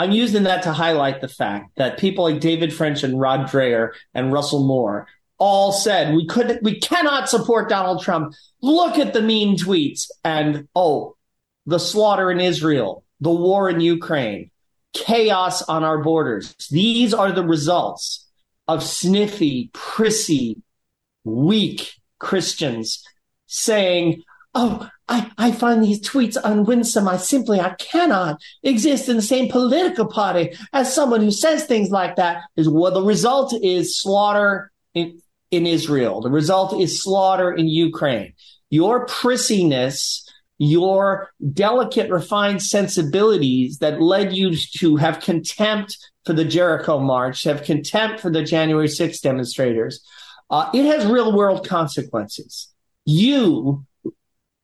I'm using that to highlight the fact that people like David French and Rod Dreher and Russell Moore all said we could we cannot support Donald Trump. Look at the mean tweets and oh, the slaughter in Israel, the war in Ukraine, chaos on our borders. These are the results of sniffy, prissy, weak Christians saying, Oh, I, I find these tweets unwinsome. I simply, I cannot exist in the same political party as someone who says things like that. Is well, the result is slaughter in, in Israel. The result is slaughter in Ukraine. Your prissiness, your delicate, refined sensibilities that led you to have contempt for the Jericho March, have contempt for the January 6th demonstrators. Uh, it has real world consequences. You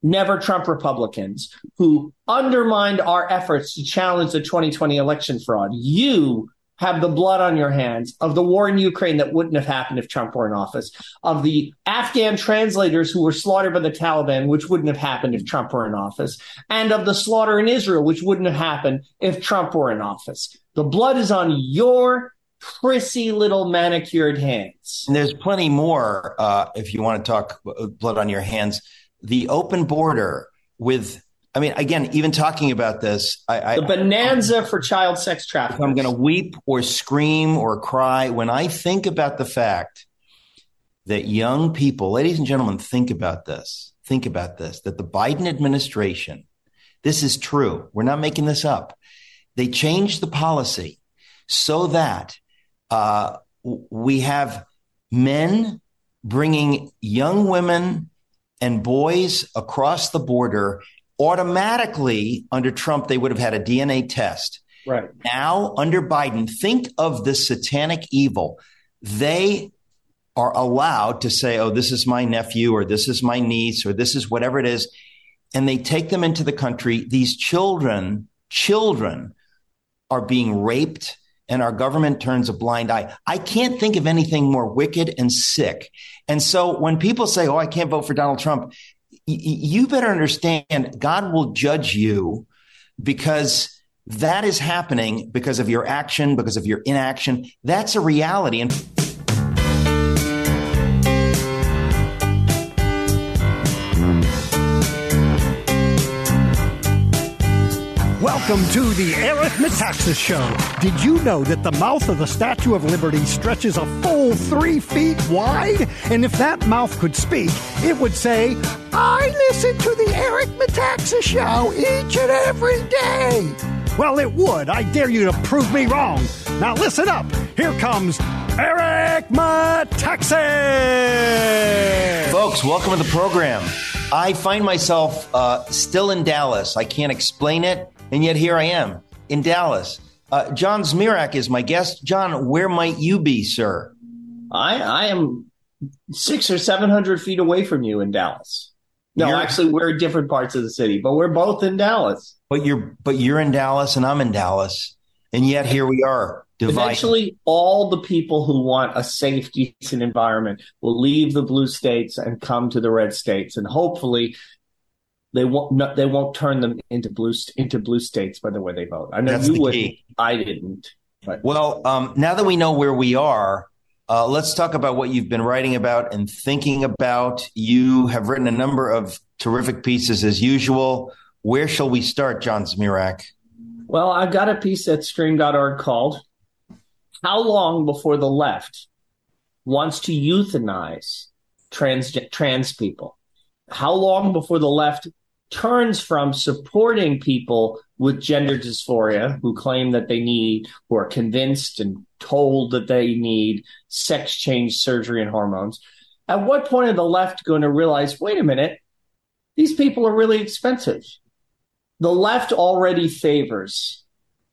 never Trump Republicans who undermined our efforts to challenge the 2020 election fraud. You have the blood on your hands of the war in Ukraine that wouldn't have happened if Trump were in office, of the Afghan translators who were slaughtered by the Taliban, which wouldn't have happened if Trump were in office, and of the slaughter in Israel, which wouldn't have happened if Trump were in office. The blood is on your prissy little manicured hands. And there's plenty more uh, if you want to talk blood on your hands the open border with I mean, again, even talking about this, I, the bonanza I, for child sex trafficking. I'm going to weep or scream or cry when I think about the fact that young people, ladies and gentlemen, think about this. Think about this that the Biden administration, this is true. We're not making this up. They changed the policy so that uh, we have men bringing young women and boys across the border automatically under Trump, they would have had a DNA test. Right. Now, under Biden, think of the satanic evil. They are allowed to say, oh, this is my nephew or this is my niece or this is whatever it is. And they take them into the country. These children, children are being raped and our government turns a blind eye. I can't think of anything more wicked and sick. And so when people say, Oh, I can't vote for Donald Trump, y- you better understand God will judge you because that is happening because of your action, because of your inaction. That's a reality. And Welcome to the Eric Metaxas Show. Did you know that the mouth of the Statue of Liberty stretches a full three feet wide? And if that mouth could speak, it would say, I listen to the Eric Metaxas Show each and every day. Well, it would. I dare you to prove me wrong. Now listen up. Here comes Eric Metaxas. Folks, welcome to the program. I find myself uh, still in Dallas. I can't explain it. And yet here I am in Dallas. Uh, John Zmirak is my guest. John, where might you be, sir? I, I am six or 700 feet away from you in Dallas. No, you're, actually, we're in different parts of the city, but we're both in Dallas. But you're, but you're in Dallas and I'm in Dallas. And yet here we are. Divided. Eventually, all the people who want a safe, decent environment will leave the blue states and come to the red states. And hopefully, they won't not, they won't turn them into blue into blue states by the way they vote. I know That's you would. I didn't. But. Well, um, now that we know where we are, uh, let's talk about what you've been writing about and thinking about. You have written a number of terrific pieces as usual. Where shall we start, John Zmirak? Well, I've got a piece at stream.org called How Long Before the Left Wants to Euthanize Trans, trans People? How long before the left turns from supporting people with gender dysphoria who claim that they need, who are convinced and told that they need sex change surgery and hormones. At what point are the left going to realize, wait a minute, these people are really expensive? The left already favors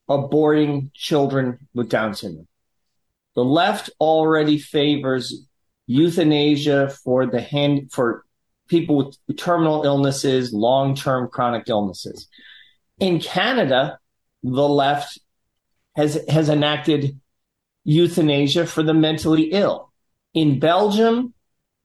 aborting children with Down syndrome. The left already favors euthanasia for the hand for people with terminal illnesses, long term chronic illnesses. In Canada, the left has, has enacted euthanasia for the mentally ill. In Belgium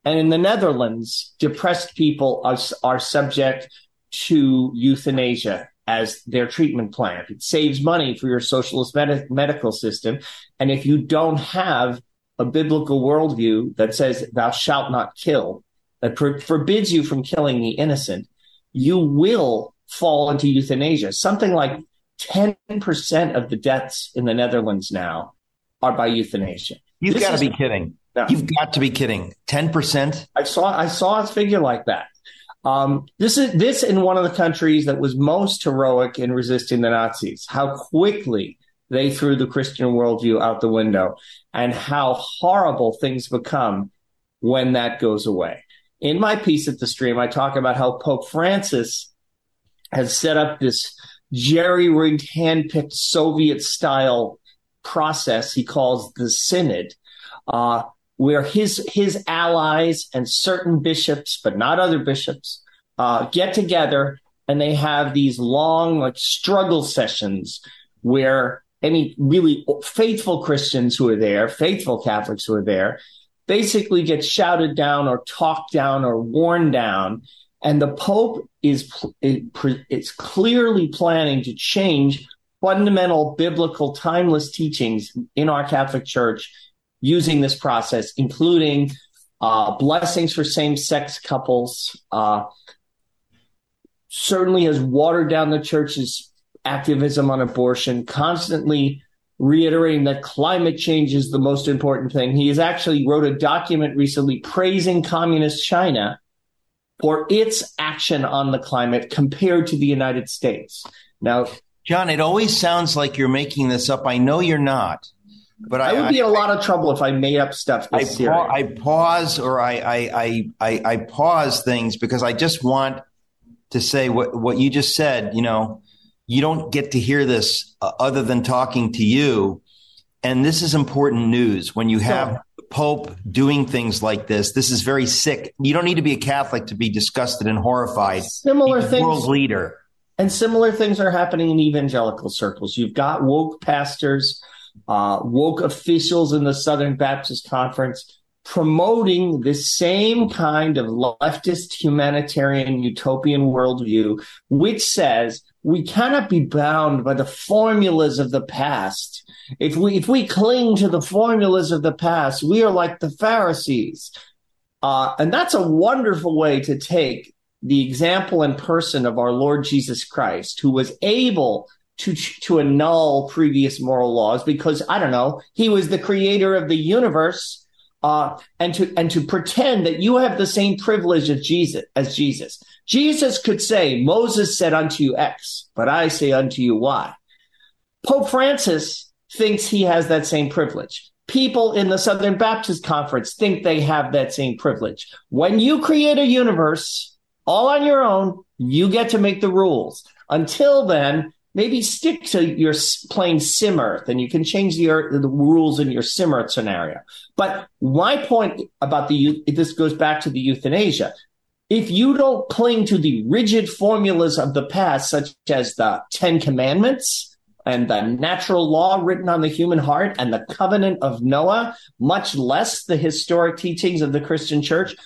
and in the Netherlands, depressed people are, are subject to euthanasia as their treatment plan. It saves money for your socialist med- medical system. And if you don't have a biblical worldview that says thou shalt not kill, that for- forbids you from killing the innocent, you will fall into euthanasia. Something like 10% of the deaths in the Netherlands now are by euthanasia. You've got to be kidding. No. You've got to be kidding. 10%? I saw I saw a figure like that. Um, this is this in one of the countries that was most heroic in resisting the Nazis. How quickly they threw the Christian worldview out the window, and how horrible things become when that goes away. In my piece at the stream, I talk about how Pope Francis has set up this jerry rigged, hand picked Soviet style process he calls the Synod, uh, where his his allies and certain bishops, but not other bishops, uh, get together and they have these long like struggle sessions where any really faithful Christians who are there, faithful Catholics who are there, basically gets shouted down or talked down or worn down. And the Pope is is clearly planning to change fundamental biblical timeless teachings in our Catholic Church using this process, including uh, blessings for same sex couples, uh, certainly has watered down the church's activism on abortion, constantly reiterating that climate change is the most important thing. He has actually wrote a document recently praising communist China for its action on the climate compared to the United States. Now, John, it always sounds like you're making this up. I know you're not. But I, I would be in a lot of trouble if I made up stuff. I, pa- I, pause or I, I, I, I pause things because I just want to say what, what you just said. You know, you don't get to hear this uh, other than talking to you. And this is important news when you have the Pope doing things like this. This is very sick. You don't need to be a Catholic to be disgusted and horrified. Similar things. World leader. And similar things are happening in evangelical circles. You've got woke pastors uh, woke officials in the Southern Baptist Conference promoting the same kind of leftist humanitarian utopian worldview, which says we cannot be bound by the formulas of the past. If we if we cling to the formulas of the past, we are like the Pharisees. Uh, and that's a wonderful way to take the example and person of our Lord Jesus Christ, who was able to to annul previous moral laws because I don't know he was the creator of the universe uh, and to and to pretend that you have the same privilege as Jesus as Jesus. Jesus could say, "Moses said unto you X, but I say unto you Y." Pope Francis thinks he has that same privilege. People in the Southern Baptist Conference think they have that same privilege. When you create a universe all on your own, you get to make the rules. Until then, maybe stick to your plain sim earth and you can change the, earth, the rules in your sim earth scenario. But my point about the, this goes back to the euthanasia. If you don't cling to the rigid formulas of the past, such as the Ten Commandments and the natural law written on the human heart and the covenant of Noah, much less the historic teachings of the Christian church,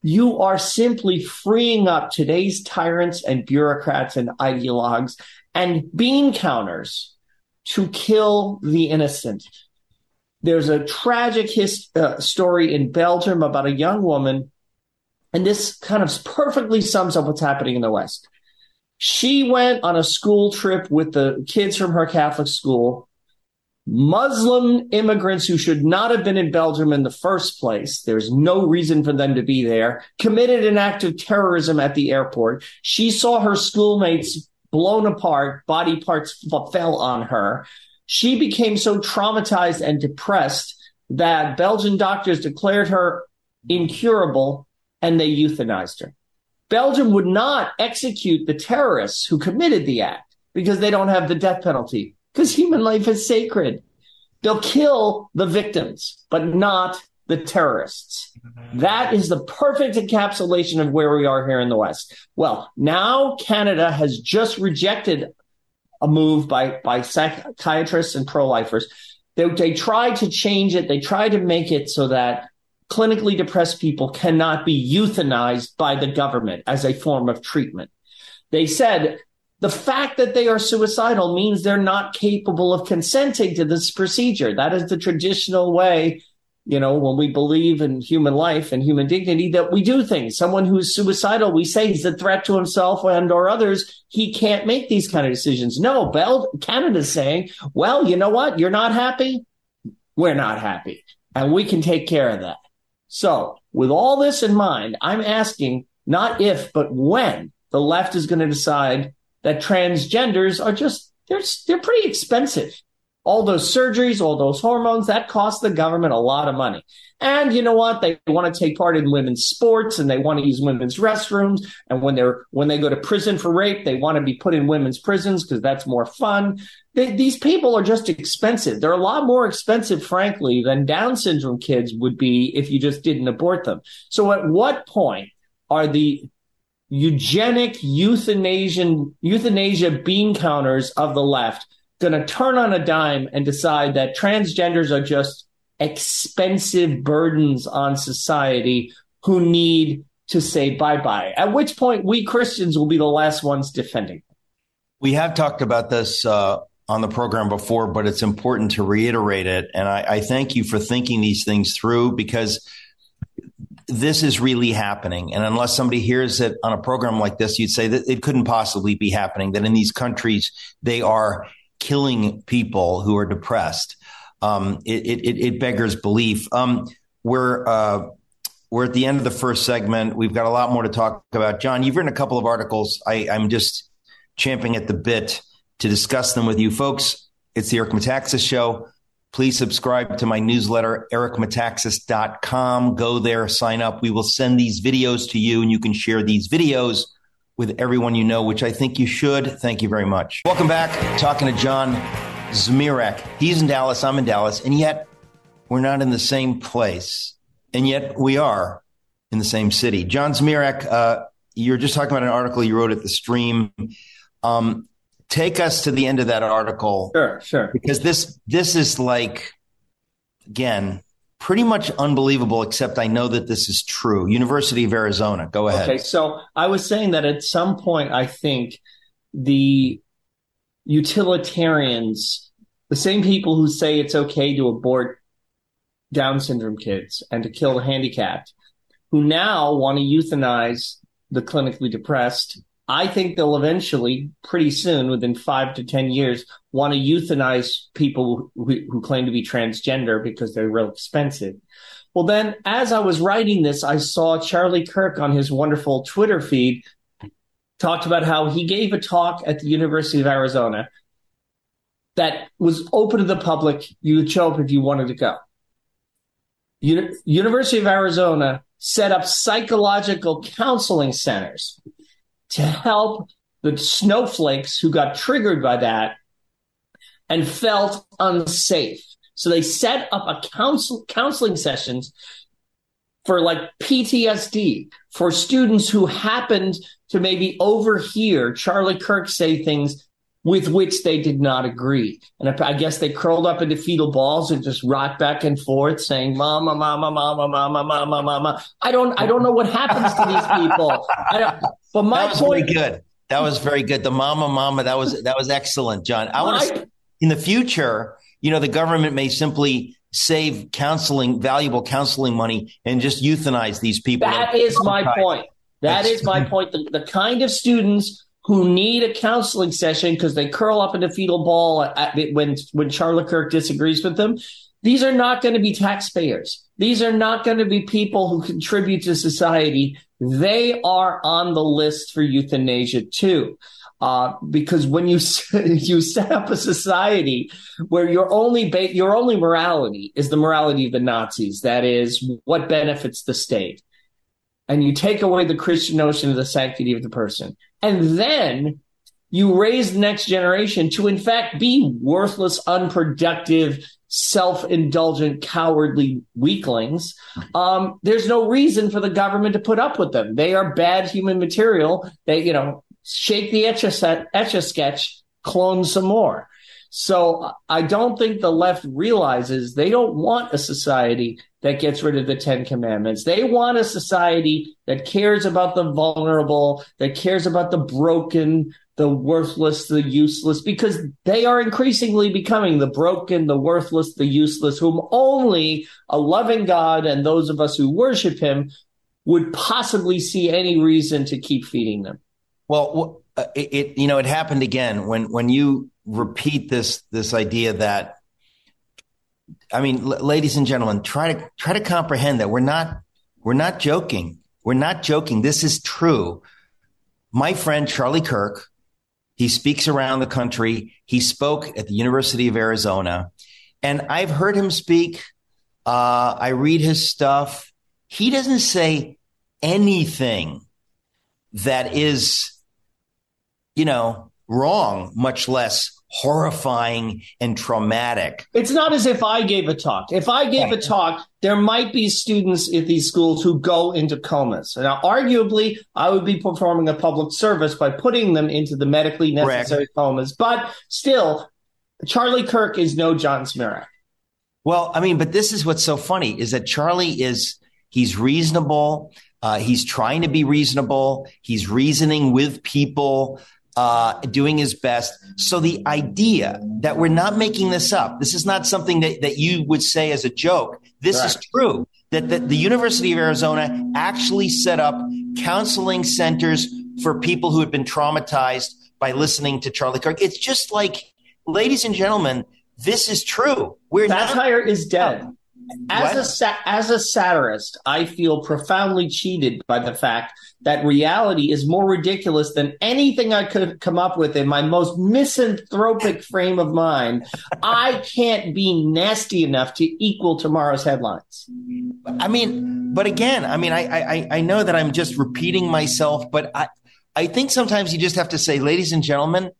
you are simply freeing up today's tyrants and bureaucrats and ideologues and bean counters to kill the innocent. There's a tragic his, uh, story in Belgium about a young woman, and this kind of perfectly sums up what's happening in the West. She went on a school trip with the kids from her Catholic school. Muslim immigrants who should not have been in Belgium in the first place, there's no reason for them to be there, committed an act of terrorism at the airport. She saw her schoolmates blown apart, body parts fell on her. She became so traumatized and depressed that Belgian doctors declared her incurable and they euthanized her. Belgium would not execute the terrorists who committed the act because they don't have the death penalty because human life is sacred. They'll kill the victims, but not the terrorists. That is the perfect encapsulation of where we are here in the West. Well, now Canada has just rejected a move by, by psychiatrists and pro-lifers. They, they tried to change it. They tried to make it so that clinically depressed people cannot be euthanized by the government as a form of treatment. They said The fact that they are suicidal means they're not capable of consenting to this procedure. That is the traditional way, you know, when we believe in human life and human dignity, that we do things. Someone who's suicidal, we say he's a threat to himself and or others. He can't make these kind of decisions. No, Bell, Canada's saying, well, you know what? You're not happy. We're not happy. And we can take care of that. So with all this in mind, I'm asking not if, but when the left is going to decide that transgenders are just they're they're pretty expensive. All those surgeries, all those hormones, that costs the government a lot of money. And you know what? They want to take part in women's sports and they want to use women's restrooms. And when they're when they go to prison for rape, they want to be put in women's prisons because that's more fun. They, these people are just expensive. They're a lot more expensive, frankly, than Down syndrome kids would be if you just didn't abort them. So at what point are the eugenic euthanasia, euthanasia bean counters of the left going to turn on a dime and decide that transgenders are just expensive burdens on society who need to say bye bye. At which point, we Christians will be the last ones defending. We have talked about this uh, on the program before, but it's important to reiterate it. And I, I thank you for thinking these things through because this is really happening. And unless somebody hears it on a program like this, you'd say that it couldn't possibly be happening, that in these countries, they are killing people who are depressed. Um, it, it, it, beggars belief. Um, we're, uh, we're at the end of the first segment. We've got a lot more to talk about. John, you've written a couple of articles. I, I'm just champing at the bit to discuss them with you folks. It's the Eric Metaxas Show. Please subscribe to my newsletter, ericmetaxas.com. Go there, sign up. We will send these videos to you and you can share these videos with everyone you know, which I think you should. Thank you very much. Welcome back. Talking to John Zmirak. He's in Dallas. I'm in Dallas. And yet we're not in the same place. And yet we are in the same city. John Zmirak, uh, you're just talking about an article you wrote at the stream. Um, take us to the end of that article. Sure, sure. Because this this is like again pretty much unbelievable except I know that this is true. University of Arizona. Go ahead. Okay, so I was saying that at some point I think the utilitarians, the same people who say it's okay to abort down syndrome kids and to kill the handicapped, who now want to euthanize the clinically depressed I think they'll eventually, pretty soon, within five to 10 years, want to euthanize people who, who, claim to be transgender because they're real expensive. Well, then, as I was writing this, I saw Charlie Kirk on his wonderful Twitter feed talked about how he gave a talk at the University of Arizona that was open to the public. You would show up if you wanted to go. Uni- University of Arizona set up psychological counseling centers to help the snowflakes who got triggered by that and felt unsafe. So they set up a counsel, counseling sessions for like PTSD for students who happened to maybe overhear Charlie Kirk say things with which they did not agree. And I guess they curled up into fetal balls and just rocked back and forth saying, mama, mama, mama, mama, mama, mama. I don't, I don't know what happens to these people. but my that was point, very good. That was very good. The mama, mama, that was, that was excellent, John. I want to, in the future, you know, the government may simply save counseling, valuable counseling money and just euthanize these people. That is my point. That is my point. The, the kind of students who need a counseling session because they curl up in a fetal ball at, when when Charlie Kirk disagrees with them. These are not going to be taxpayers. These are not going to be people who contribute to society. They are on the list for euthanasia too. Uh, because when you you set up a society where your only ba- your only morality is the morality of the Nazis, that is what benefits the state, and you take away the Christian notion of the sanctity of the person, and then you raise the next generation to, in fact, be worthless, unproductive, self-indulgent, cowardly weaklings. Um, there's no reason for the government to put up with them. They are bad human material. They, you know, shake the etch a sketch, clone some more. So I don't think the left realizes they don't want a society that gets rid of the Ten Commandments. They want a society that cares about the vulnerable, that cares about the broken, the worthless, the useless, because they are increasingly becoming the broken, the worthless, the useless, whom only a loving God and those of us who worship him would possibly see any reason to keep feeding them. Well, uh, it, it you know it happened again when when you repeat this this idea that I mean, l- ladies and gentlemen, try to try to comprehend that we're not we're not joking. We're not joking. This is true. My friend Charlie Kirk, he speaks around the country. He spoke at the University of Arizona, and I've heard him speak. Uh, I read his stuff. He doesn't say anything that is, you know, wrong, much less horrifying and traumatic. It's not as if I gave a talk. If I gave a talk, there might be students at these schools who go into comas. Now, arguably, I would be performing a public service by putting them into the medically necessary Correct. comas. But still, Charlie Kirk is no John Zmirak. Well, I mean, but this is what's so funny is that Charlie is he's reasonable. Uh, he's trying to be reasonable. He's reasoning with people uh, doing his best. So the idea that we're not making this up, this is not something that, that you would say as a joke. This right. is true. That the, the University of Arizona actually set up counseling centers for people who had been traumatized by listening to Charlie Kirk. It's just like, ladies and gentlemen, this is true. We're satire not- is dead. As what? a sa- as a satirist, I feel profoundly cheated by the fact that reality is more ridiculous than anything I could come up with in my most misanthropic frame of mind. I can't be nasty enough to equal tomorrow's headlines. I mean, but again, I mean, I I, I know that I'm just repeating myself, but I I think sometimes you just have to say, ladies and gentlemen,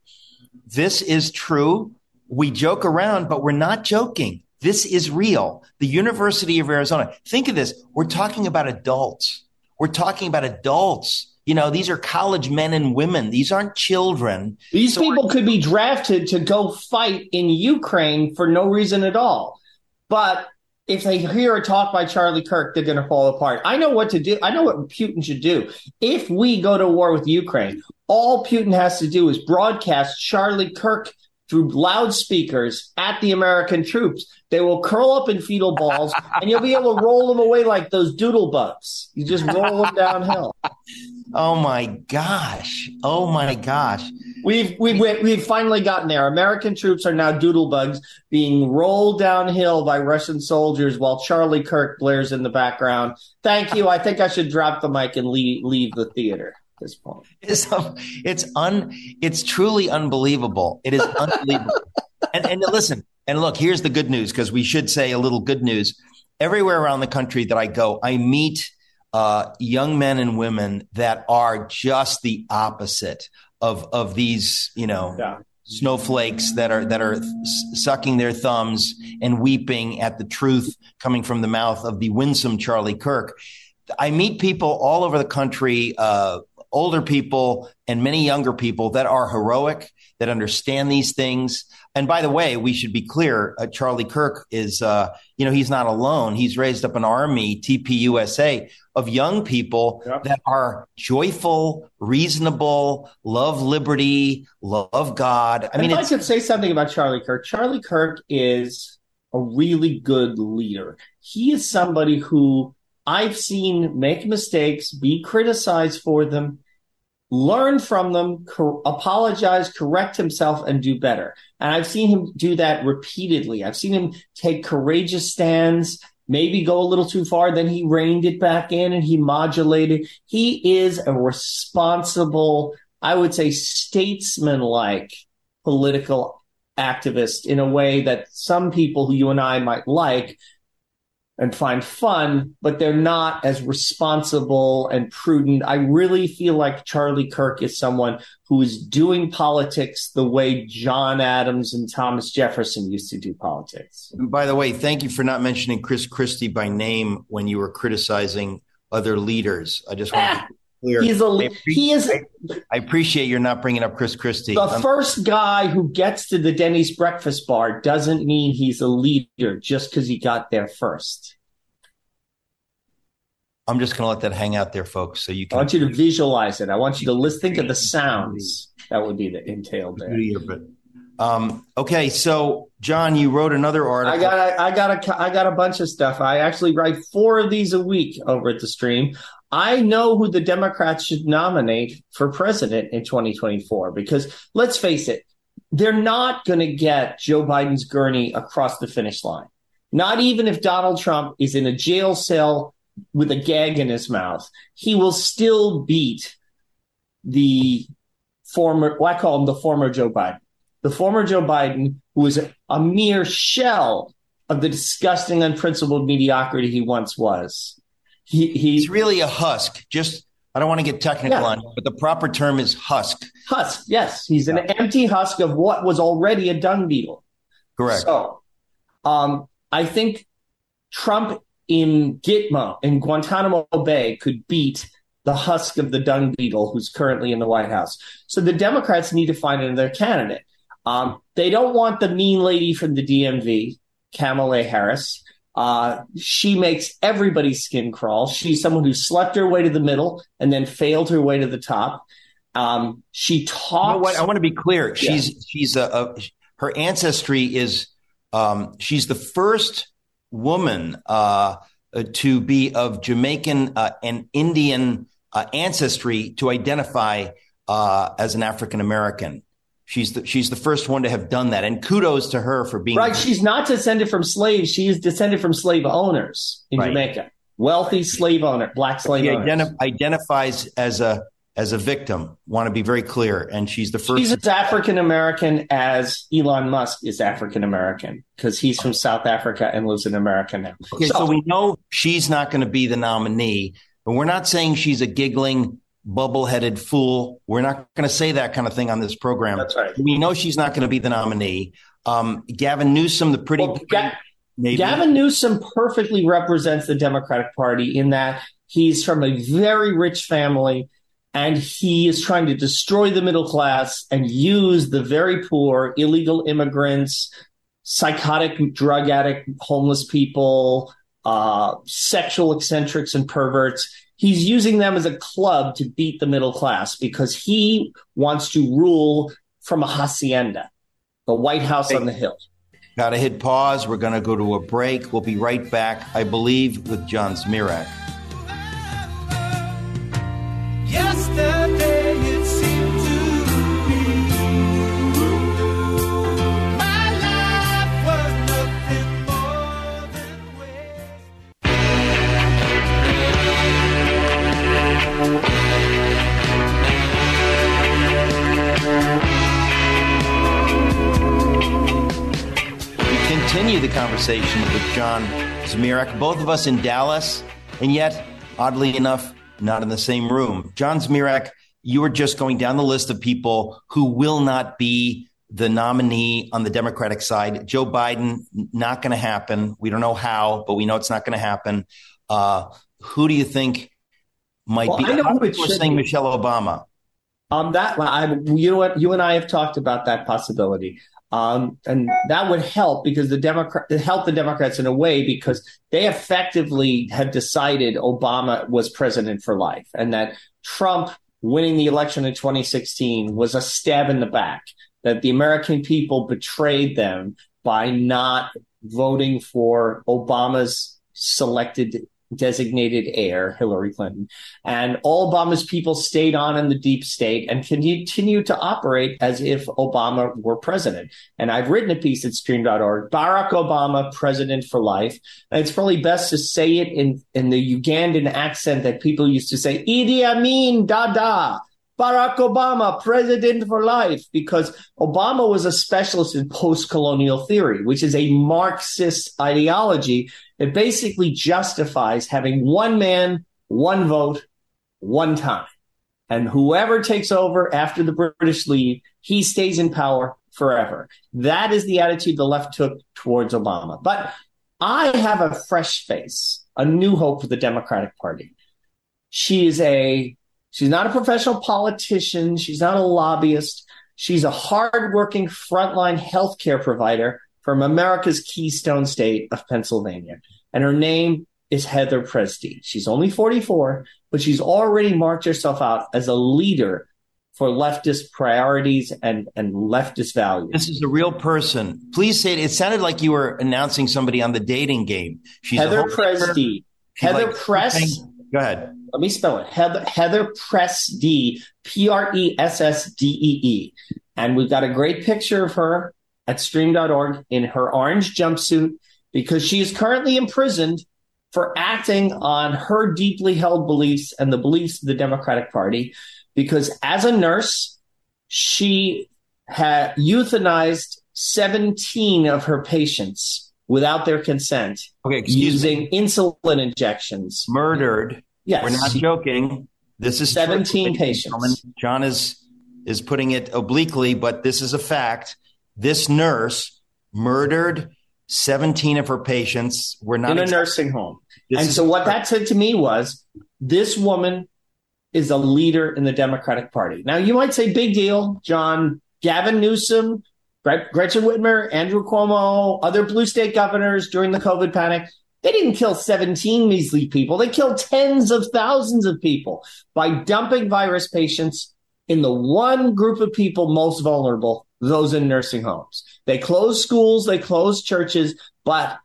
this is true. We joke around, but we're not joking. This is real. The University of Arizona. Think of this. We're talking about adults. We're talking about adults. You know, these are college men and women. These aren't children. These so people could be drafted to go fight in Ukraine for no reason at all. But if they hear a talk by Charlie Kirk, they're going to fall apart. I know what to do. I know what Putin should do. If we go to war with Ukraine, all Putin has to do is broadcast Charlie Kirk through loudspeakers at the American troops. They will curl up in fetal balls, and you'll be able to roll them away like those doodle bugs. You just roll them downhill. Oh my gosh! Oh my gosh! We've we've we've finally gotten there. American troops are now doodle bugs being rolled downhill by Russian soldiers while Charlie Kirk blares in the background. Thank you. I think I should drop the mic and leave leave the theater this point. It's it's un it's truly unbelievable. It is unbelievable. and and listen, and look, here's the good news because we should say a little good news. Everywhere around the country that I go, I meet uh, young men and women that are just the opposite of of these, you know, yeah. snowflakes that are that are sucking their thumbs and weeping at the truth coming from the mouth of the winsome Charlie Kirk. I meet people all over the country, uh, older people and many younger people that are heroic, that understand these things. And by the way, we should be clear: uh, Charlie Kirk is, uh, you know, he's not alone. He's raised up an army, TPUSA, of young people that are joyful, reasonable, love liberty, love God. I mean, if I could say something about Charlie Kirk. Charlie Kirk is a really good leader. He is somebody who I've seen make mistakes, be criticized for them, learn from them, apologize, correct himself, and do better. And I've seen him do that repeatedly. I've seen him take courageous stands, maybe go a little too far, then he reined it back in and he modulated. He is a responsible, I would say, statesman like political activist in a way that some people who you and I might like and find fun, but they're not as responsible and prudent. I really feel like Charlie Kirk is someone who is doing politics the way John Adams and Thomas Jefferson used to do politics. And by the way, thank you for not mentioning Chris Christie by name when you were criticizing other leaders. I just want to clear. He's a, he is. I appreciate you're not bringing up Chris Christie. The I'm, first guy who gets to the Denny's breakfast bar doesn't mean he's a leader just because he got there first. I'm just going to let that hang out there, folks. So you can. I want you to visualize it. I want you to listen, think of the sounds. that would be the entailed there. But um, okay, so John, you wrote another article. I got a, I got a I got a bunch of stuff. I actually write four of these a week over at the stream. I know who the Democrats should nominate for president in 2024 because let's face it, they're not going to get Joe Biden's gurney across the finish line. Not even if Donald Trump is in a jail cell with a gag in his mouth, he will still beat the former, well, I call him the former Joe Biden. The former Joe Biden, who was a mere shell of the disgusting, unprincipled mediocrity he once was. He, he, he's really a husk. Just I don't want to get technical yeah. on it, but the proper term is husk. Husk, yes. He's an yeah. empty husk of what was already a dung beetle. Correct. So um, I think Trump in Gitmo in Guantanamo Bay could beat the husk of the dung beetle who's currently in the White House. So the Democrats need to find another candidate. Um, they don't want the mean lady from the DMV, Kamala Harris. Uh, she makes everybody's skin crawl. She's someone who slept her way to the middle and then failed her way to the top. Um, she talks. You know what? I want to be clear. Yeah. She's she's a, a, her ancestry is um, she's the first woman uh, to be of Jamaican uh, and Indian uh, ancestry to identify uh, as an African American. She's the, she's the first one to have done that, and kudos to her for being right. She's not descended from slaves; she is descended from slave owners in right. Jamaica, wealthy slave owner, black slave she owners. identifies as a as a victim. Want to be very clear, and she's the first. She's as African American as Elon Musk is African American because he's from South Africa and lives in America now. Okay, so, so we know she's not going to be the nominee, but we're not saying she's a giggling bubble-headed fool. We're not going to say that kind of thing on this program. That's right. We know she's not going to be the nominee. Um, Gavin Newsom, the pretty. Well, Ga- Gavin Newsom perfectly represents the Democratic Party in that he's from a very rich family and he is trying to destroy the middle class and use the very poor, illegal immigrants, psychotic drug addict, homeless people, uh, sexual eccentrics and perverts he's using them as a club to beat the middle class because he wants to rule from a hacienda, the White House hey, on the Hill. Got to hit pause. We're going to go to a break. We'll be right back, I believe, with John Zmirak. Yesterday John Zmirak, both of us in Dallas, and yet, oddly enough, not in the same room. John Zmirak, you were just going down the list of people who will not be the nominee on the Democratic side. Joe Biden, not going to happen. We don't know how, but we know it's not going to happen. Uh, who do you think might well, be? I know who it saying be. Michelle Obama. Um, that I, you know what, you and I have talked about that possibility. Um, and that would help because the Democrat help the Democrats in a way because they effectively have decided Obama was president for life and that Trump winning the election in 2016 was a stab in the back that the American people betrayed them by not voting for Obama's selected designated heir, Hillary Clinton. And all Obama's people stayed on in the deep state and continued to operate as if Obama were president. And I've written a piece at stream.org, Barack Obama, president for life. And it's probably best to say it in, in the Ugandan accent that people used to say, Idi Amin, Dada. Barack Obama, president for life, because Obama was a specialist in post colonial theory, which is a Marxist ideology that basically justifies having one man, one vote, one time. And whoever takes over after the British leave, he stays in power forever. That is the attitude the left took towards Obama. But I have a fresh face, a new hope for the Democratic Party. She is a She's not a professional politician. She's not a lobbyist. She's a hardworking frontline healthcare provider from America's keystone state of Pennsylvania. And her name is Heather Pressdee. She's only 44, but she's already marked herself out as a leader for leftist priorities and, and leftist values. This is a real person. Please say it. It sounded like you were announcing somebody on the dating game. She's Heather Pressdee. Heather like, Press. Go ahead. Let me spell it. Heather, Heather Pressdee, P R E S S D E E. And we've got a great picture of her at stream.org in her orange jumpsuit because she is currently imprisoned for acting on her deeply held beliefs and the beliefs of the Democratic Party. Because as a nurse, she had euthanized 17 of her patients without their consent okay, using me. insulin injections. Murdered. Yes. We're not joking. This is 17 true. patients. John is is putting it obliquely, but this is a fact. This nurse murdered 17 of her patients. We're not in a nursing home. and so what that said to me was this woman is a leader in the Democratic Party. Now you might say big deal, John, Gavin Newsom, Gretchen Whitmer, Andrew Cuomo, other blue state governors during the COVID panic. They didn't kill 17 measly people. They killed tens of thousands of people by dumping virus patients in the one group of people most vulnerable, those in nursing homes. They closed schools, they closed churches, but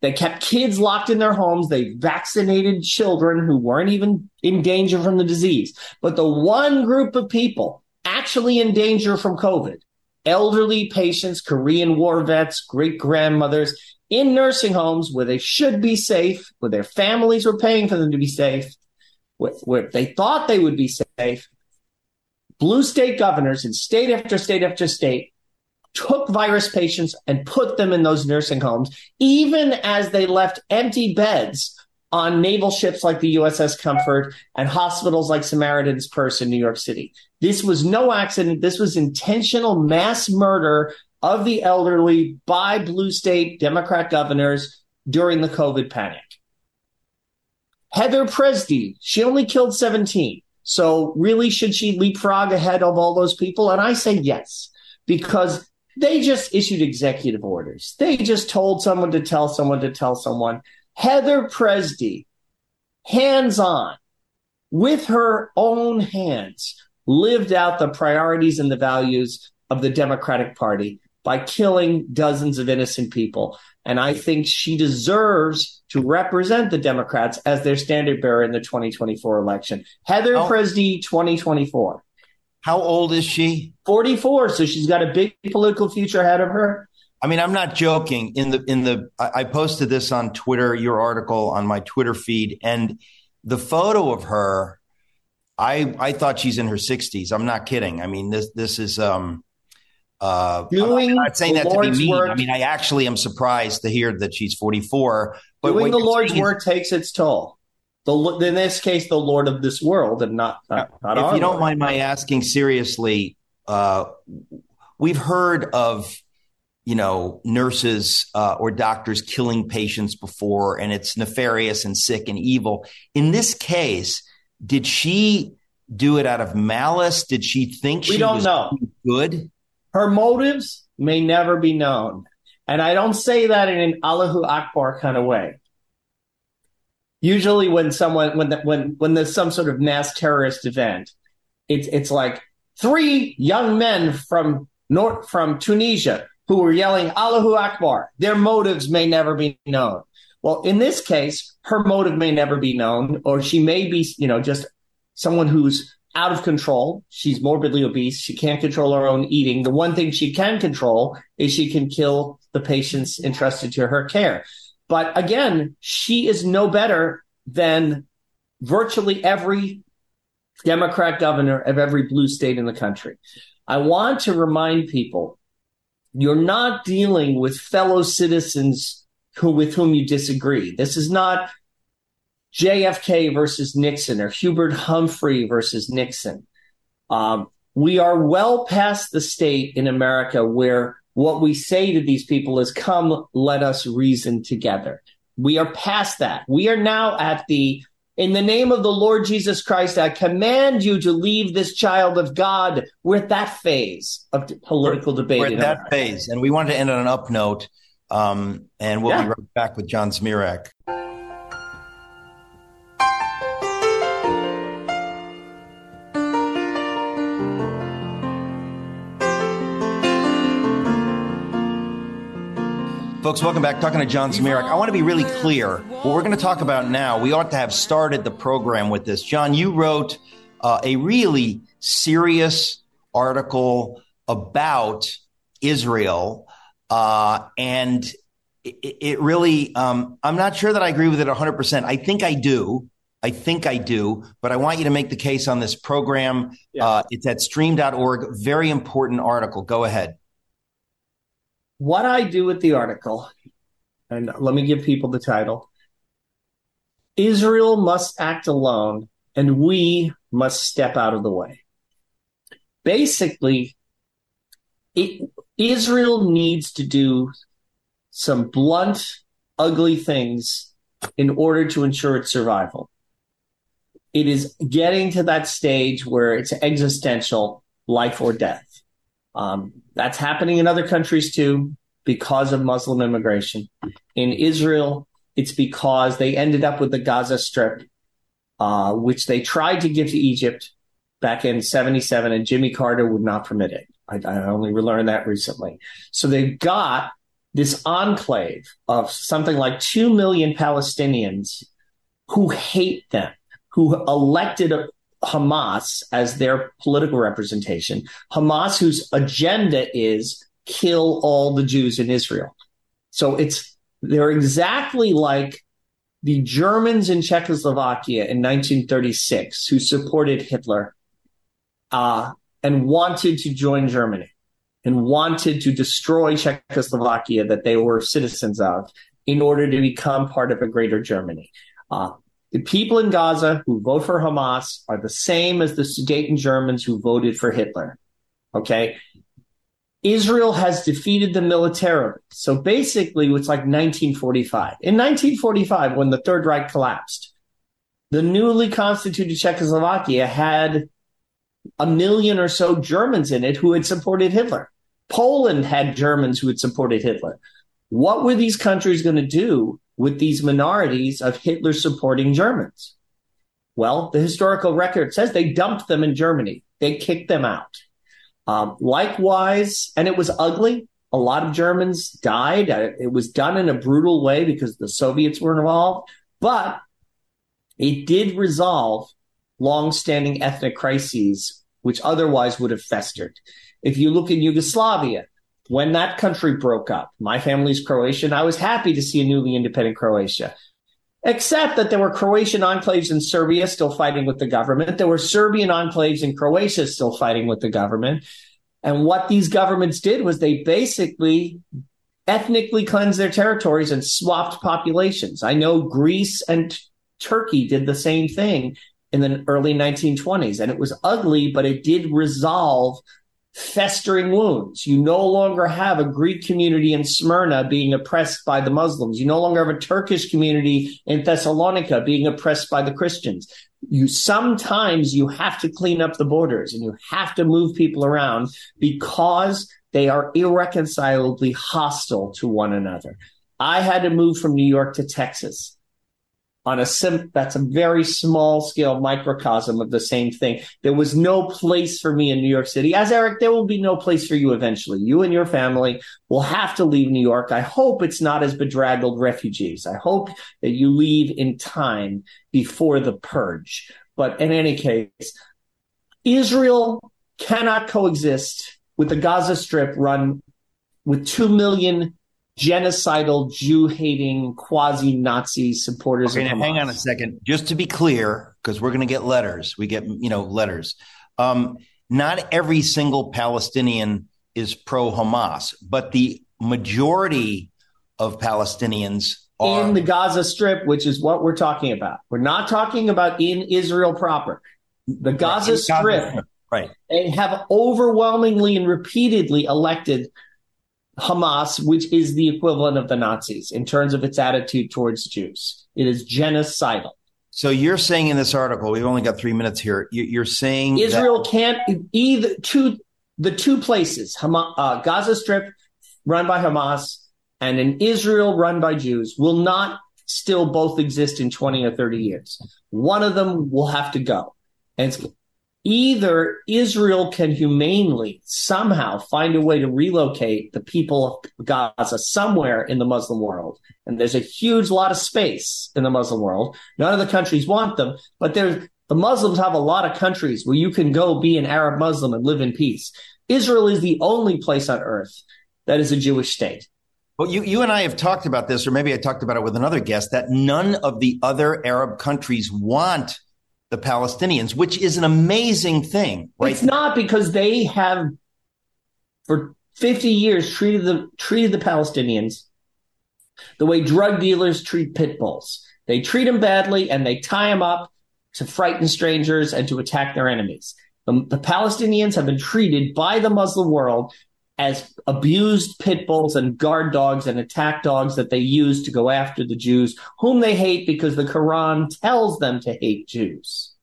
they kept kids locked in their homes. They vaccinated children who weren't even in danger from the disease. But the one group of people actually in danger from COVID, elderly patients, Korean war vets, great grandmothers in nursing homes where they should be safe, where their families were paying for them to be safe, where, where they thought they would be safe, blue state governors in state after state after state took virus patients and put them in those nursing homes, even as they left empty beds on naval ships like the USS Comfort and hospitals like Samaritan's Purse in New York City. This was no accident. This was intentional mass murder of the elderly by blue state Democrat governors during the COVID panic. Heather Pressdee, she only killed 17. So really, should she leapfrog ahead of all those people? And I say yes, because they just issued executive orders. They just told someone to tell someone to tell someone. Heather Pressdee, hands on, with her own hands, lived out the priorities and the values of the Democratic Party by killing dozens of innocent people. And I think she deserves to represent the Democrats as their standard bearer in the 2024 election. Heather oh. Pressdee, 2024. How old is she? 44. So she's got a big political future ahead of her. I mean, I'm not joking. In the in the I posted this on Twitter, your article on my Twitter feed, and the photo of her, I I thought she's in her 60s. I'm not kidding. I mean, this this is um uh, doing I'm not saying that to be mean. Work, I mean, I actually am surprised to hear that she's 44. But doing the Lord's work is, takes its toll. The, in this case, the Lord of this world, and not, not, not If you don't Lord. mind my asking seriously, uh, we've heard of you know nurses uh, or doctors killing patients before, and it's nefarious and sick and evil. In this case, did she do it out of malice? Did she think we she don't was know. good? Her motives may never be known. And I don't say that in an Allahu Akbar kind of way. Usually when someone when the, when when there's some sort of mass terrorist event, it's it's like three young men from North from Tunisia who were yelling Allahu Akbar. Their motives may never be known. Well, in this case, her motive may never be known, or she may be, you know, just someone who's out of control. She's morbidly obese. She can't control her own eating. The one thing she can control is she can kill the patients entrusted to her care. But again, she is no better than virtually every Democrat governor of every blue state in the country. I want to remind people you're not dealing with fellow citizens who, with whom you disagree. This is not JFK versus Nixon or Hubert Humphrey versus Nixon. Um, we are well past the state in America where what we say to these people is, come, let us reason together. We are past that. We are now at the, in the name of the Lord Jesus Christ, I command you to leave this child of God. We're at that phase of political debate. We're at that America. phase. And we want to end on an up note. Um, and we'll yeah. be right back with John Zmirak. Folks, welcome back. Talking to John Zmirak. I want to be really clear. What we're going to talk about now, we ought to have started the program with this. John, you wrote uh, a really serious article about Israel, uh, and it, it really, um, I'm not sure that I agree with it 100%. I think I do. I think I do, but I want you to make the case on this program. Yeah. Uh, it's at stream.org. Very important article. Go ahead what I do with the article, and let me give people the title Israel must act alone, and we must step out of the way. Basically, it, Israel needs to do some blunt, ugly things in order to ensure its survival. It is getting to that stage where it's existential, life or death. Um, that's happening in other countries too because of Muslim immigration. In Israel, it's because they ended up with the Gaza Strip, uh, which they tried to give to Egypt back in 77, and Jimmy Carter would not permit it. I, I only learned that recently. So they've got this enclave of something like 2 million Palestinians who hate them, who elected Hamas as their political representation. Hamas, whose agenda is kill all the Jews in Israel. So it's they're exactly like the Germans in Czechoslovakia in 1936 who supported Hitler uh, and wanted to join Germany and wanted to destroy Czechoslovakia that they were citizens of in order to become part of a greater Germany. Uh, the people in Gaza who vote for Hamas are the same as the Sudeten Germans who voted for Hitler. Okay. Israel has defeated them militarily. So basically, it's like 1945. In 1945, when the Third Reich collapsed, the newly constituted Czechoslovakia had a million or so Germans in it who had supported Hitler. Poland had Germans who had supported Hitler. What were these countries going to do with these minorities of Hitler supporting Germans? Well, the historical record says they dumped them in Germany. They kicked them out. Um, likewise, and it was ugly. A lot of Germans died. Uh, it was done in a brutal way because the Soviets were involved, but it did resolve long-standing ethnic crises, which otherwise would have festered. If you look in Yugoslavia, when that country broke up, my family's Croatian. I was happy to see a newly independent Croatia except that there were Croatian enclaves in Serbia still fighting with the government. There were Serbian enclaves in Croatia still fighting with the government. And what these governments did was they basically ethnically cleansed their territories and swapped populations. I know Greece and Turkey did the same thing in the early 1920s, and it was ugly, but it did resolve festering wounds. You no longer have a Greek community in Smyrna being oppressed by the Muslims. You no longer have a Turkish community in Thessalonica being oppressed by the Christians. You sometimes you have to clean up the borders and you have to move people around because they are irreconcilably hostile to one another. I had to move from New York to Texas on a sim that's a very small scale microcosm of the same thing. There was no place for me in New York City. As Eric, there will be no place for you eventually. You and your family will have to leave New York. I hope it's not as bedraggled refugees. I hope that you leave in time before the purge. But in any case, Israel cannot coexist with the Gaza Strip run with 2 million genocidal, Jew hating, quasi Nazi supporters. Okay, hang on a second. Just to be clear, because we're going to get letters. We get, you know, letters. Um, not every single Palestinian is pro Hamas, but the majority of Palestinians are. In the Gaza Strip, which is what we're talking about. We're not talking about in Israel proper. The Gaza Strip, right. they have overwhelmingly and repeatedly elected Hamas, which is the equivalent of the Nazis in terms of its attitude towards Jews. It is genocidal. So you're saying in this article, we've only got three minutes here. You're saying Israel that- can't either two the two places, Hamas, uh, Gaza Strip run by Hamas and an Israel run by Jews will not still both exist in 20 or 30 years. One of them will have to go. And either Israel can humanely somehow find a way to relocate the people of Gaza somewhere in the Muslim world. And there's a huge lot of space in the Muslim world. None of the countries want them, but there's the Muslims have a lot of countries where you can go be an Arab Muslim and live in peace. Israel is the only place on earth that is a Jewish state. Well, you, you and I have talked about this, or maybe I talked about it with another guest, that none of the other Arab countries want the Palestinians, which is an amazing thing. Right? It's not because they have, for 50 years, treated the treated the Palestinians the way drug dealers treat pit bulls. They treat them badly and they tie them up to frighten strangers and to attack their enemies. The, the Palestinians have been treated by the Muslim world as abused pit bulls and guard dogs and attack dogs that they use to go after the Jews, whom they hate because the Quran tells them to hate Jews.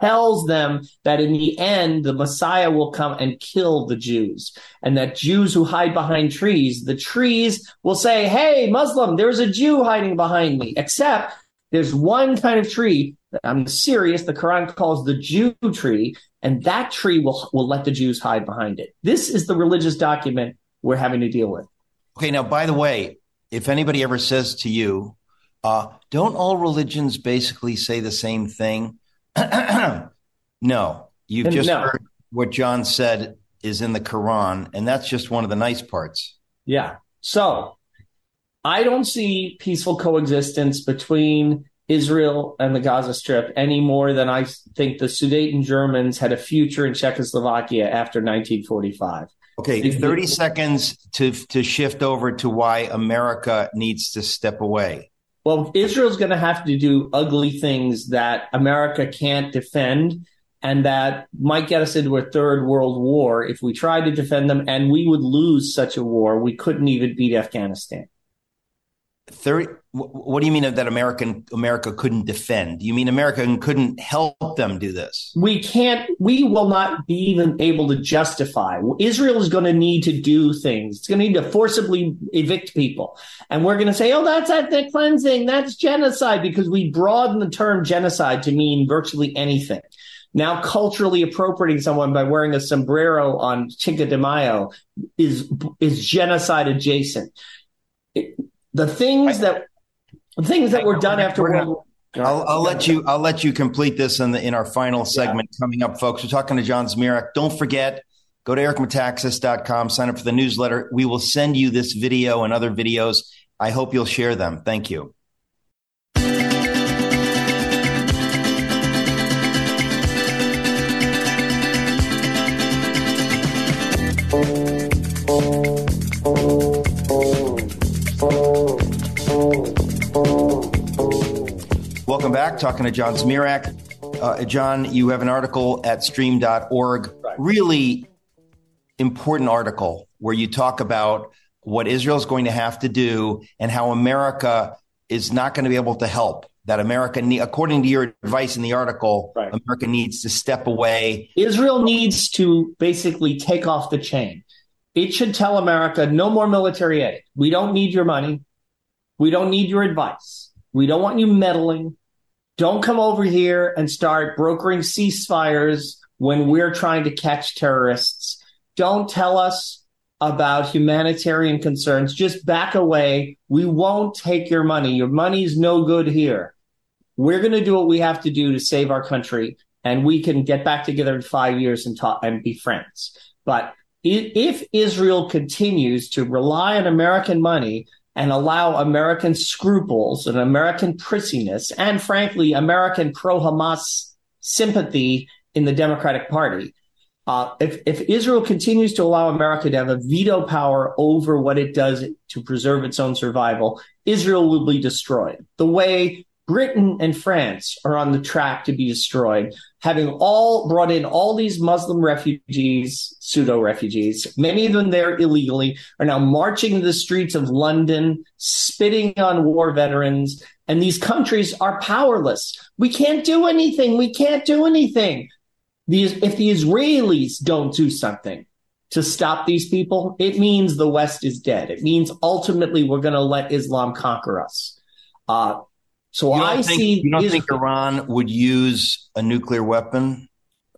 Tells them that in the end, the Messiah will come and kill the Jews, and that Jews who hide behind trees, the trees will say, Hey, Muslim, there's a Jew hiding behind me. Except there's one kind of tree I'm serious. The Quran calls the Jew tree, and that tree will, will let the Jews hide behind it. This is the religious document we're having to deal with. Okay, now, by the way, if anybody ever says to you, uh, don't all religions basically say the same thing? no, you've just no. heard what John said is in the Quran, and that's just one of the nice parts. Yeah. So I don't see peaceful coexistence between Israel and the Gaza Strip any more than I think the Sudeten Germans had a future in Czechoslovakia after 1945. Okay, 30 seconds to to shift over to why America needs to step away. Well, Israel's going to have to do ugly things that America can't defend and that might get us into a third world war if we tried to defend them and we would lose such a war. We couldn't even beat Afghanistan. 30 what do you mean that American America couldn't defend? You mean America couldn't help them do this? We can't. We will not be even able to justify. Israel is going to need to do things. It's going to need to forcibly evict people, and we're going to say, "Oh, that's ethnic cleansing. That's genocide," because we broaden the term genocide to mean virtually anything. Now, culturally appropriating someone by wearing a sombrero on Cinco de Mayo is is genocide adjacent. The things that the things that were done after World I'll, I'll, let you. I'll let you complete this in the in our final segment yeah. coming up, folks. We're talking to John Zmirak. Don't forget, go to ericmetaxas.com, sign up for the newsletter. We will send you this video and other videos. I hope you'll share them. Thank you. Back. Talking to John Zmirak. Uh, John, you have an article at stream.org. Right. Really important article where you talk about what Israel is going to have to do and how America is not going to be able to help. That America, according to your advice in the article, right. America needs to step away. Israel needs to basically take off the chain. It should tell America no more military aid. We don't need your money. We don't need your advice. We don't want you meddling. Don't come over here and start brokering ceasefires when we're trying to catch terrorists. Don't tell us about humanitarian concerns. Just back away. We won't take your money. Your money's no good here. We're going to do what we have to do to save our country, and we can get back together in five years and talk and be friends. But if Israel continues to rely on American money and allow American scruples and American prissiness and frankly, American pro Hamas sympathy in the Democratic Party. Uh, if, if Israel continues to allow America to have a veto power over what it does to preserve its own survival, Israel will be destroyed. The way Britain and France are on the track to be destroyed, having all brought in all these Muslim refugees, pseudo refugees, many of them there illegally, are now marching in the streets of London, spitting on war veterans, and these countries are powerless. We can't do anything. We can't do anything. These, if the Israelis don't do something to stop these people, it means the West is dead. It means ultimately we're going to let Islam conquer us. Uh, so I think, see. You don't think Iran would use a nuclear weapon?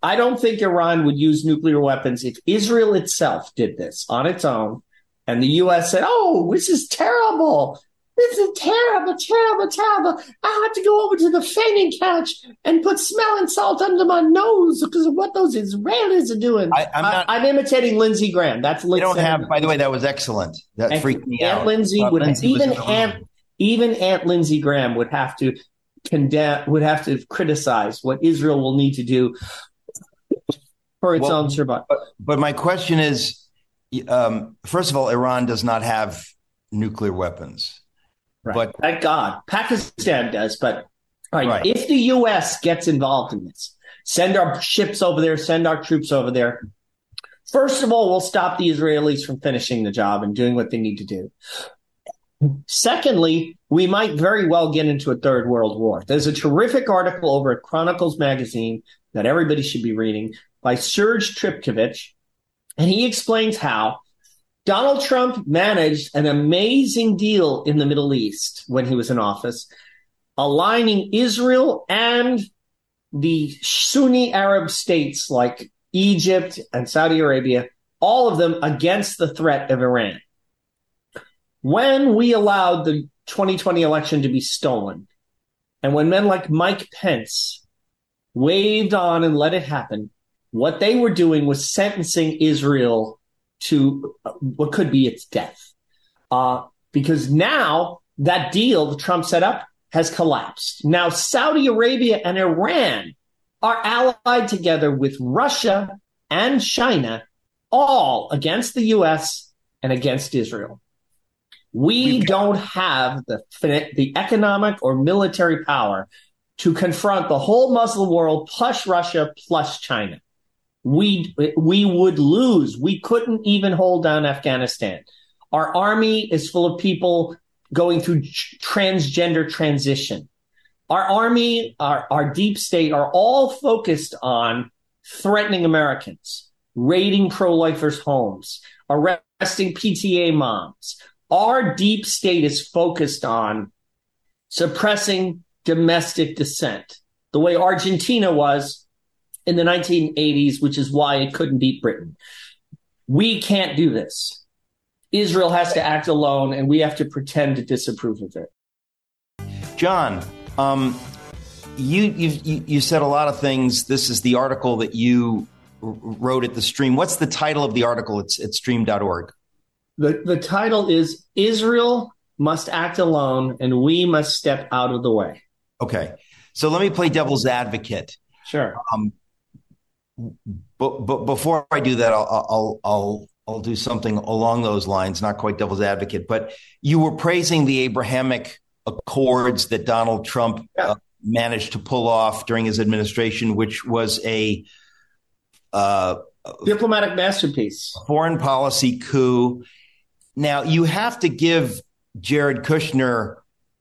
I don't think Iran would use nuclear weapons if Israel itself did this on its own and the U.S. said, "Oh, this is terrible. This is terrible, terrible, terrible. I have to go over to the fainting couch and put smelling salt under my nose because of what those Israelis are doing. I, am not, I, am imitating Lindsey Graham. That's Lindsey. don't have. By the way, that was excellent. That and freaked me Aunt out. Lindsey would Lindsey even Aunt even Aunt Lindsey Graham would have to condemn would have to criticize what Israel will need to do for its well, own survival. But, but my question is, um, first of all, Iran does not have nuclear weapons. Right. But thank God, Pakistan does. But right, right. if the U.S. gets involved in this, send our ships over there, send our troops over there. First of all, we'll stop the Israelis from finishing the job and doing what they need to do. Secondly, we might very well get into a third world war. There's a terrific article over at Chronicles magazine that everybody should be reading by Serge Trifkovic, and he explains how Donald Trump managed an amazing deal in the Middle East when he was in office, aligning Israel and the Sunni Arab states like Egypt and Saudi Arabia, all of them against the threat of Iran. When we allowed the 2020 election to be stolen, and when men like Mike Pence waved on and let it happen, what they were doing was sentencing Israel to what could be its death. Uh, because now that deal that Trump set up has collapsed. Now Saudi Arabia and Iran are allied together with Russia and China, all against the U.S. and against Israel. We don't have the, the economic or military power to confront the whole Muslim world plus Russia plus China we we would lose. We couldn't even hold down Afghanistan. Our army is full of people going through transgender transition. Our army, our, our deep state are all focused on threatening Americans, raiding pro-lifers' homes, arresting PTA moms. Our deep state is focused on suppressing domestic dissent, the way Argentina was in the 1980s, which is why it couldn't beat Britain. We can't do this. Israel has to act alone, and we have to pretend to disapprove of it. John, um, you, you you said a lot of things. This is the article that you wrote at the stream. What's the title of the article? It's at stream.org. The the title is Israel must act alone and we must step out of the way. Okay. So let me play devil's advocate. Sure. Um, but but before I do that, I'll I'll I'll I'll do something along those lines, not quite devil's advocate, but you were praising the Abrahamic Accords that Donald Trump yeah. uh, managed to pull off during his administration, which was a uh, diplomatic masterpiece, foreign policy coup. Now you have to give Jared Kushner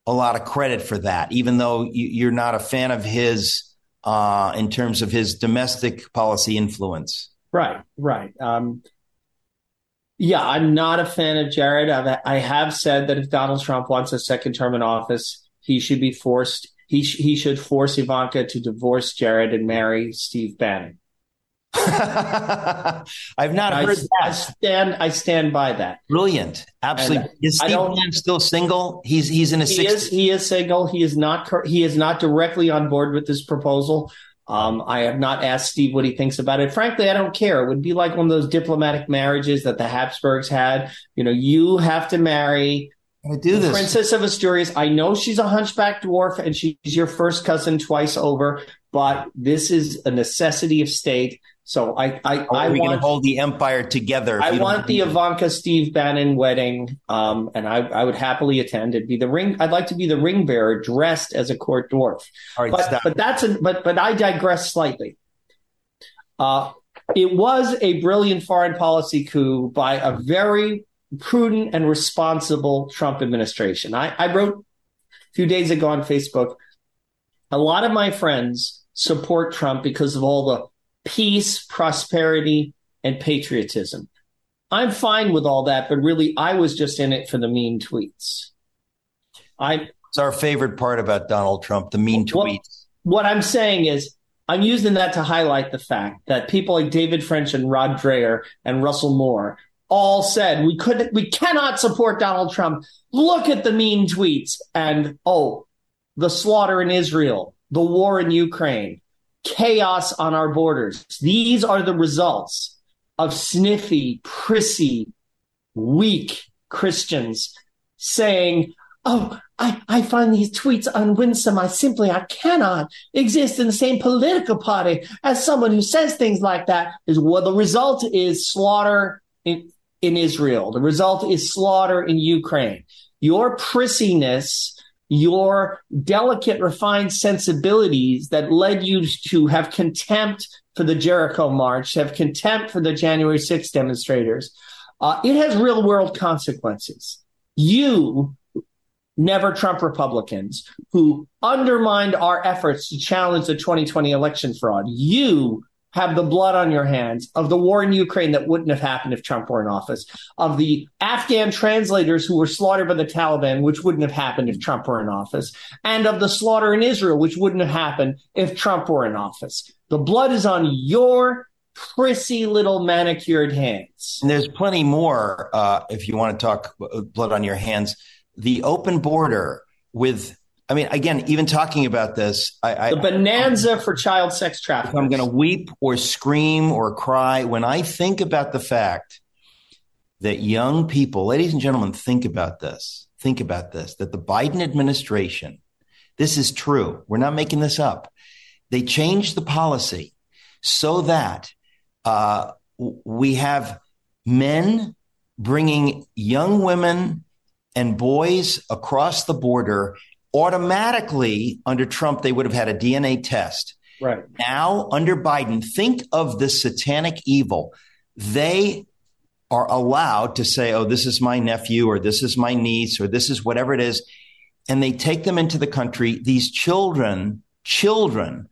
a lot of credit for that, even though you, are not a fan of his uh, in terms of his domestic policy influence. Right, right. Um, yeah, I'm not a fan of Jared. I've, I have said that if Donald Trump wants a second term in office, he should be forced. He sh- he should force Ivanka to divorce Jared and marry Steve Bannon. I've not I, heard that. I stand. I stand by that. Brilliant. Absolutely. And is Steve still single? He's he's in a. He 60s. is. He is single. He is not. He is not directly on board with this proposal. Um, I have not asked Steve what he thinks about it. Frankly, I don't care. It would be like one of those diplomatic marriages that the Habsburgs had. You know, you have to marry do this. Princess of Asturias. I know she's a hunchback dwarf and she's your first cousin twice over, but this is a necessity of state. So I, I, How I want to hold the empire together. I want the Ivanka Steve Bannon wedding, um, and I, I would happily attend. It'd be the ring. I'd like to be the ring bearer, dressed as a court dwarf. All right, but, but that's a, but but I digress slightly. Uh, it was a brilliant foreign policy coup by a very prudent and responsible Trump administration. I, I wrote a few days ago on Facebook. A lot of my friends support Trump because of all the peace, prosperity, and patriotism. I'm fine with all that, but really, I was just in it for the mean tweets. I. It's our favorite part about Donald Trump, the mean tweets. What, what I'm saying is, I'm using that to highlight the fact that people like David French and Rod Dreher and Russell Moore all said we could we cannot support Donald Trump. Look at the mean tweets and oh, the slaughter in Israel, the war in Ukraine, chaos on our borders. These are the results of sniffy, prissy, weak Christians saying, "Oh, I, I find these tweets unwinsome. I simply I cannot exist in the same political party as someone who says things like that." Is what the result is slaughter in, in Israel. The result is slaughter in Ukraine. Your prissiness, your delicate, refined sensibilities that led you to have contempt for the Jericho March, have contempt for the January 6th demonstrators, uh, it has real world consequences. You, never Trump Republicans, who undermined our efforts to challenge the 2020 election fraud, you have the blood on your hands of the war in Ukraine that wouldn't have happened if Trump were in office, of the Afghan translators who were slaughtered by the Taliban, which wouldn't have happened if Trump were in office, and of the slaughter in Israel, which wouldn't have happened if Trump were in office. The blood is on your prissy little manicured hands. And there's plenty more uh, if you want to talk blood on your hands. The open border with I mean, again, even talking about this, I, the bonanza I, for child sex trafficking. I'm going to weep or scream or cry when I think about the fact that young people, ladies and gentlemen, think about this. Think about this that the Biden administration, this is true. We're not making this up. They changed the policy so that uh, we have men bringing young women and boys across the border automatically under Trump, they would have had a DNA test. Right. Now, under Biden, think of the satanic evil. They are allowed to say, oh, this is my nephew, or this is my niece, or this is whatever it is. And they take them into the country. These children, children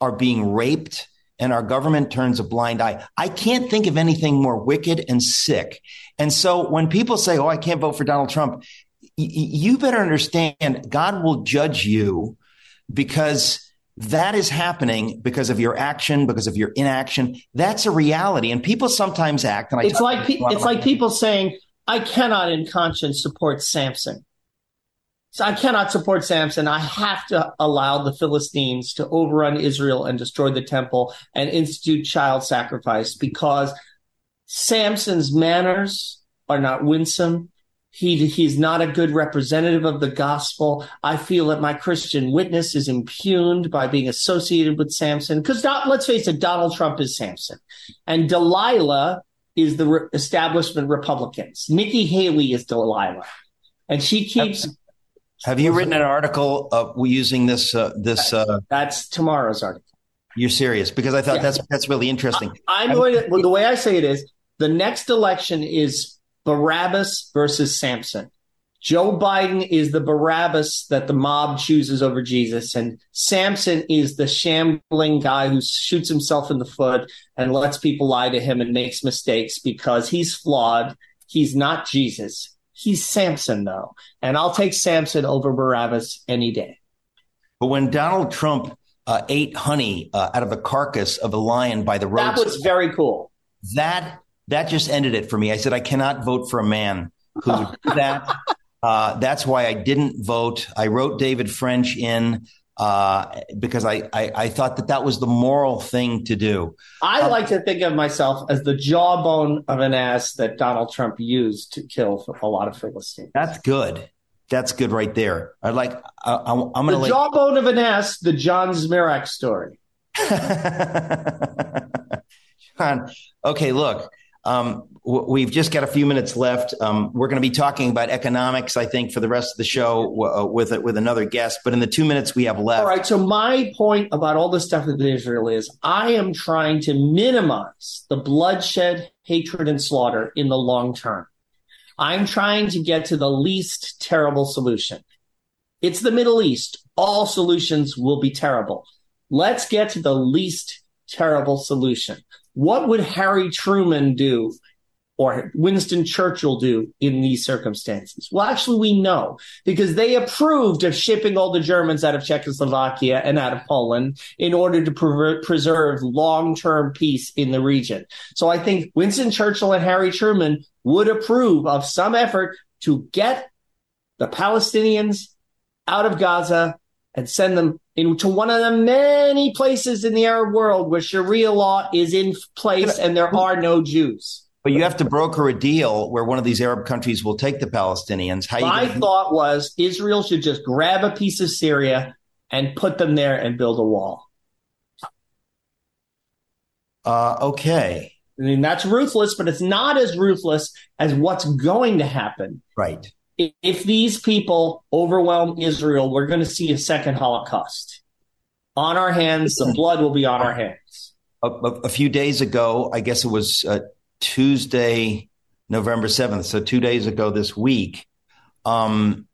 are being raped, and our government turns a blind eye. I can't think of anything more wicked and sick. And so when people say, oh, I can't vote for Donald Trump, you better understand God will judge you because that is happening because of your action, because of your inaction. That's a reality. And people sometimes act. And I it's like, pe- it's like people saying, I cannot in conscience support Samson. So I cannot support Samson. I have to allow the Philistines to overrun Israel and destroy the temple and institute child sacrifice because Samson's manners are not winsome. He, he's not a good representative of the gospel. I feel that my Christian witness is impugned by being associated with Samson. Because let's face it, Donald Trump is Samson. And Delilah is the re- establishment Republicans. Nikki Haley is Delilah. And she keeps. Have, have you written an article uh, using this? Uh, this uh, That's tomorrow's article. You're serious? Because I thought yeah. that's that's really interesting. I, am going to, well, the way I say it is the next election is Barabbas versus Samson. Joe Biden is the Barabbas that the mob chooses over Jesus, and Samson is the shambling guy who shoots himself in the foot and lets people lie to him and makes mistakes because he's flawed. He's not Jesus. He's Samson, though. And I'll take Samson over Barabbas any day. But when Donald Trump uh, ate honey uh, out of the carcass of a lion by the road, that was very cool. That that just ended it for me. I said I cannot vote for a man who would do that. Uh, that's why I didn't vote. I wrote David French in uh, because I, I, I thought that that was the moral thing to do. I um, like to think of myself as the jawbone of an ass that Donald Trump used to kill a lot of Philistines. That's good. That's good right there. I like. I, am going to the jawbone of an ass. The John Zmirak story. John. Okay, look. Um, we've just got a few minutes left. Um, we're going to be talking about economics, I think, for the rest of the show uh, with with another guest. But in the two minutes we have left, all right. So my point about all this stuff with Israel is, I am trying to minimize the bloodshed, hatred, and slaughter in the long term. I'm trying to get to the least terrible solution. It's the Middle East. All solutions will be terrible. Let's get to the least terrible solution. What would Harry Truman do or Winston Churchill do in these circumstances? Well, actually, we know because they approved of shipping all the Germans out of Czechoslovakia and out of Poland in order to pre- preserve long term peace in the region. So I think Winston Churchill and Harry Truman would approve of some effort to get the Palestinians out of Gaza and send them into one of the many places in the Arab world where Sharia law is in place and there are no Jews. But you have to broker a deal where one of these Arab countries will take the Palestinians. How My gonna- thought was Israel should just grab a piece of Syria and put them there and build a wall. Uh, okay. I mean, that's ruthless, but it's not as ruthless as what's going to happen. Right. If these people overwhelm Israel, we're going to see a second Holocaust. On our hands, the blood will be on our hands. A, a, a few days ago, I guess it was uh, Tuesday, November 7th, so two days ago this week, um,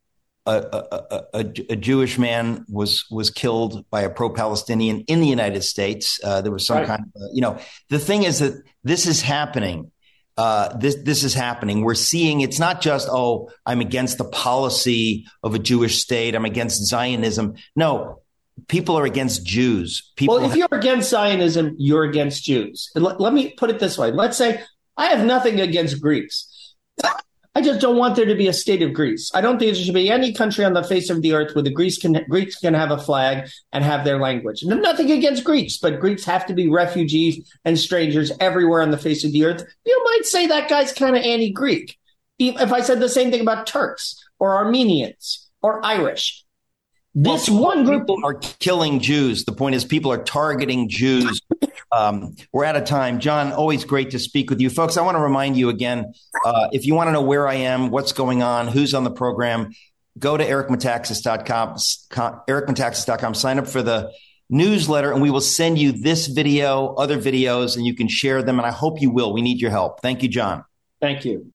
a, a, a, a, Jewish man was was killed by a pro-Palestinian in the United States. Uh, there was some right. kind of, uh, you know, the thing is that this is happening. Uh, this this is happening. We're seeing it's not just oh, I'm against the policy of a Jewish state. I'm against Zionism. No, people are against Jews. People well, if you're against Zionism, you're against Jews. Let, let me put it this way. Let's say I have nothing against Greeks. I just don't want there to be a state of Greece. I don't think there should be any country on the face of the earth where the Greeks can Greeks can have a flag and have their language. And nothing against Greeks, but Greeks have to be refugees and strangers everywhere on the face of the earth. You might say that guy's kind of anti-Greek. If I said the same thing about Turks or Armenians or Irish, this well, one group are killing Jews. The point is, people are targeting Jews. Um, we're out of time. John, always great to speak with you. Folks, I want to remind you again uh, if you want to know where I am, what's going on, who's on the program, go to ericmetaxas.com, ericmetaxas.com, sign up for the newsletter, and we will send you this video, other videos, and you can share them. And I hope you will. We need your help. Thank you, John. Thank you.